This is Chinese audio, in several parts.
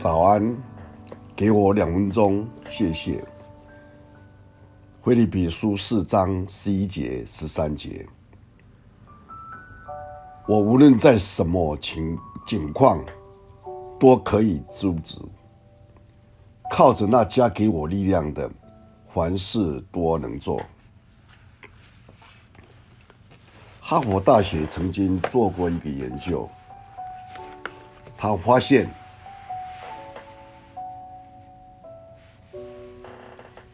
早安，给我两分钟，谢谢。腓立比书四章十一节、十三节，我无论在什么情境况，都可以阻止，靠着那加给我力量的，凡事都能做。哈佛大学曾经做过一个研究，他发现。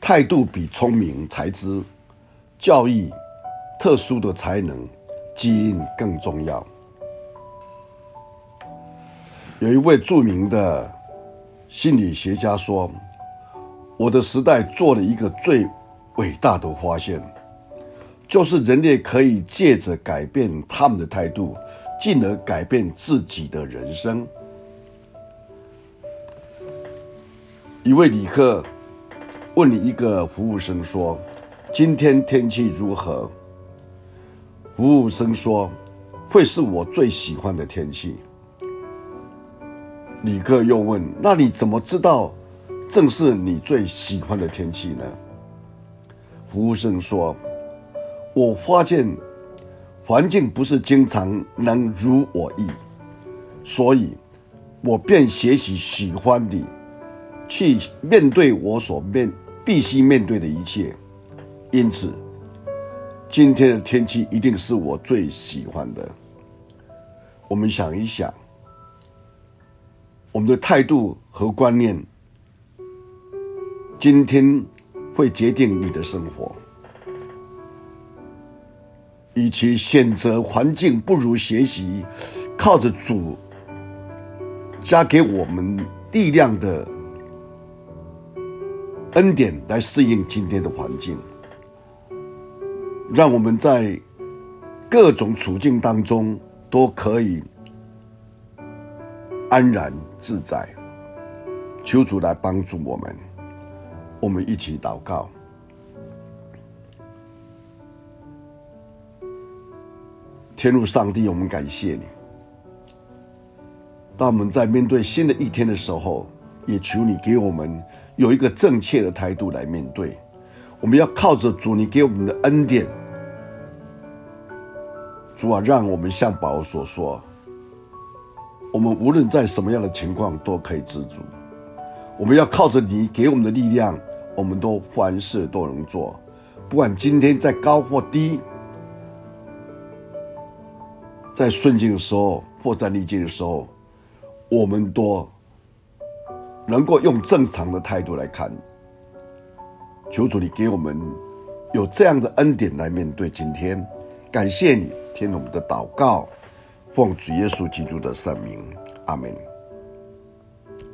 态度比聪明、才智、教育、特殊的才能、基因更重要。有一位著名的心理学家说：“我的时代做了一个最伟大的发现，就是人类可以借着改变他们的态度，进而改变自己的人生。”一位旅客。问你一个服务生说：“今天天气如何？”服务生说：“会是我最喜欢的天气。”旅客又问：“那你怎么知道正是你最喜欢的天气呢？”服务生说：“我发现环境不是经常能如我意，所以我便学习喜欢你去面对我所面。”必须面对的一切，因此，今天的天气一定是我最喜欢的。我们想一想，我们的态度和观念，今天会决定你的生活。与其选择环境，不如学习靠着主加给我们力量的。恩典来适应今天的环境，让我们在各种处境当中都可以安然自在。求主来帮助我们，我们一起祷告。天父上帝，我们感谢你。当我们在面对新的一天的时候，也求你给我们。有一个正确的态度来面对，我们要靠着主你给我们的恩典，主啊，让我们像保罗所说，我们无论在什么样的情况都可以知足。我们要靠着你给我们的力量，我们都凡事都能做，不管今天在高或低，在顺境的时候或在逆境的时候，我们都。能够用正常的态度来看，求主你给我们有这样的恩典来面对今天。感谢你听我们的祷告，奉主耶稣基督的圣名，阿门。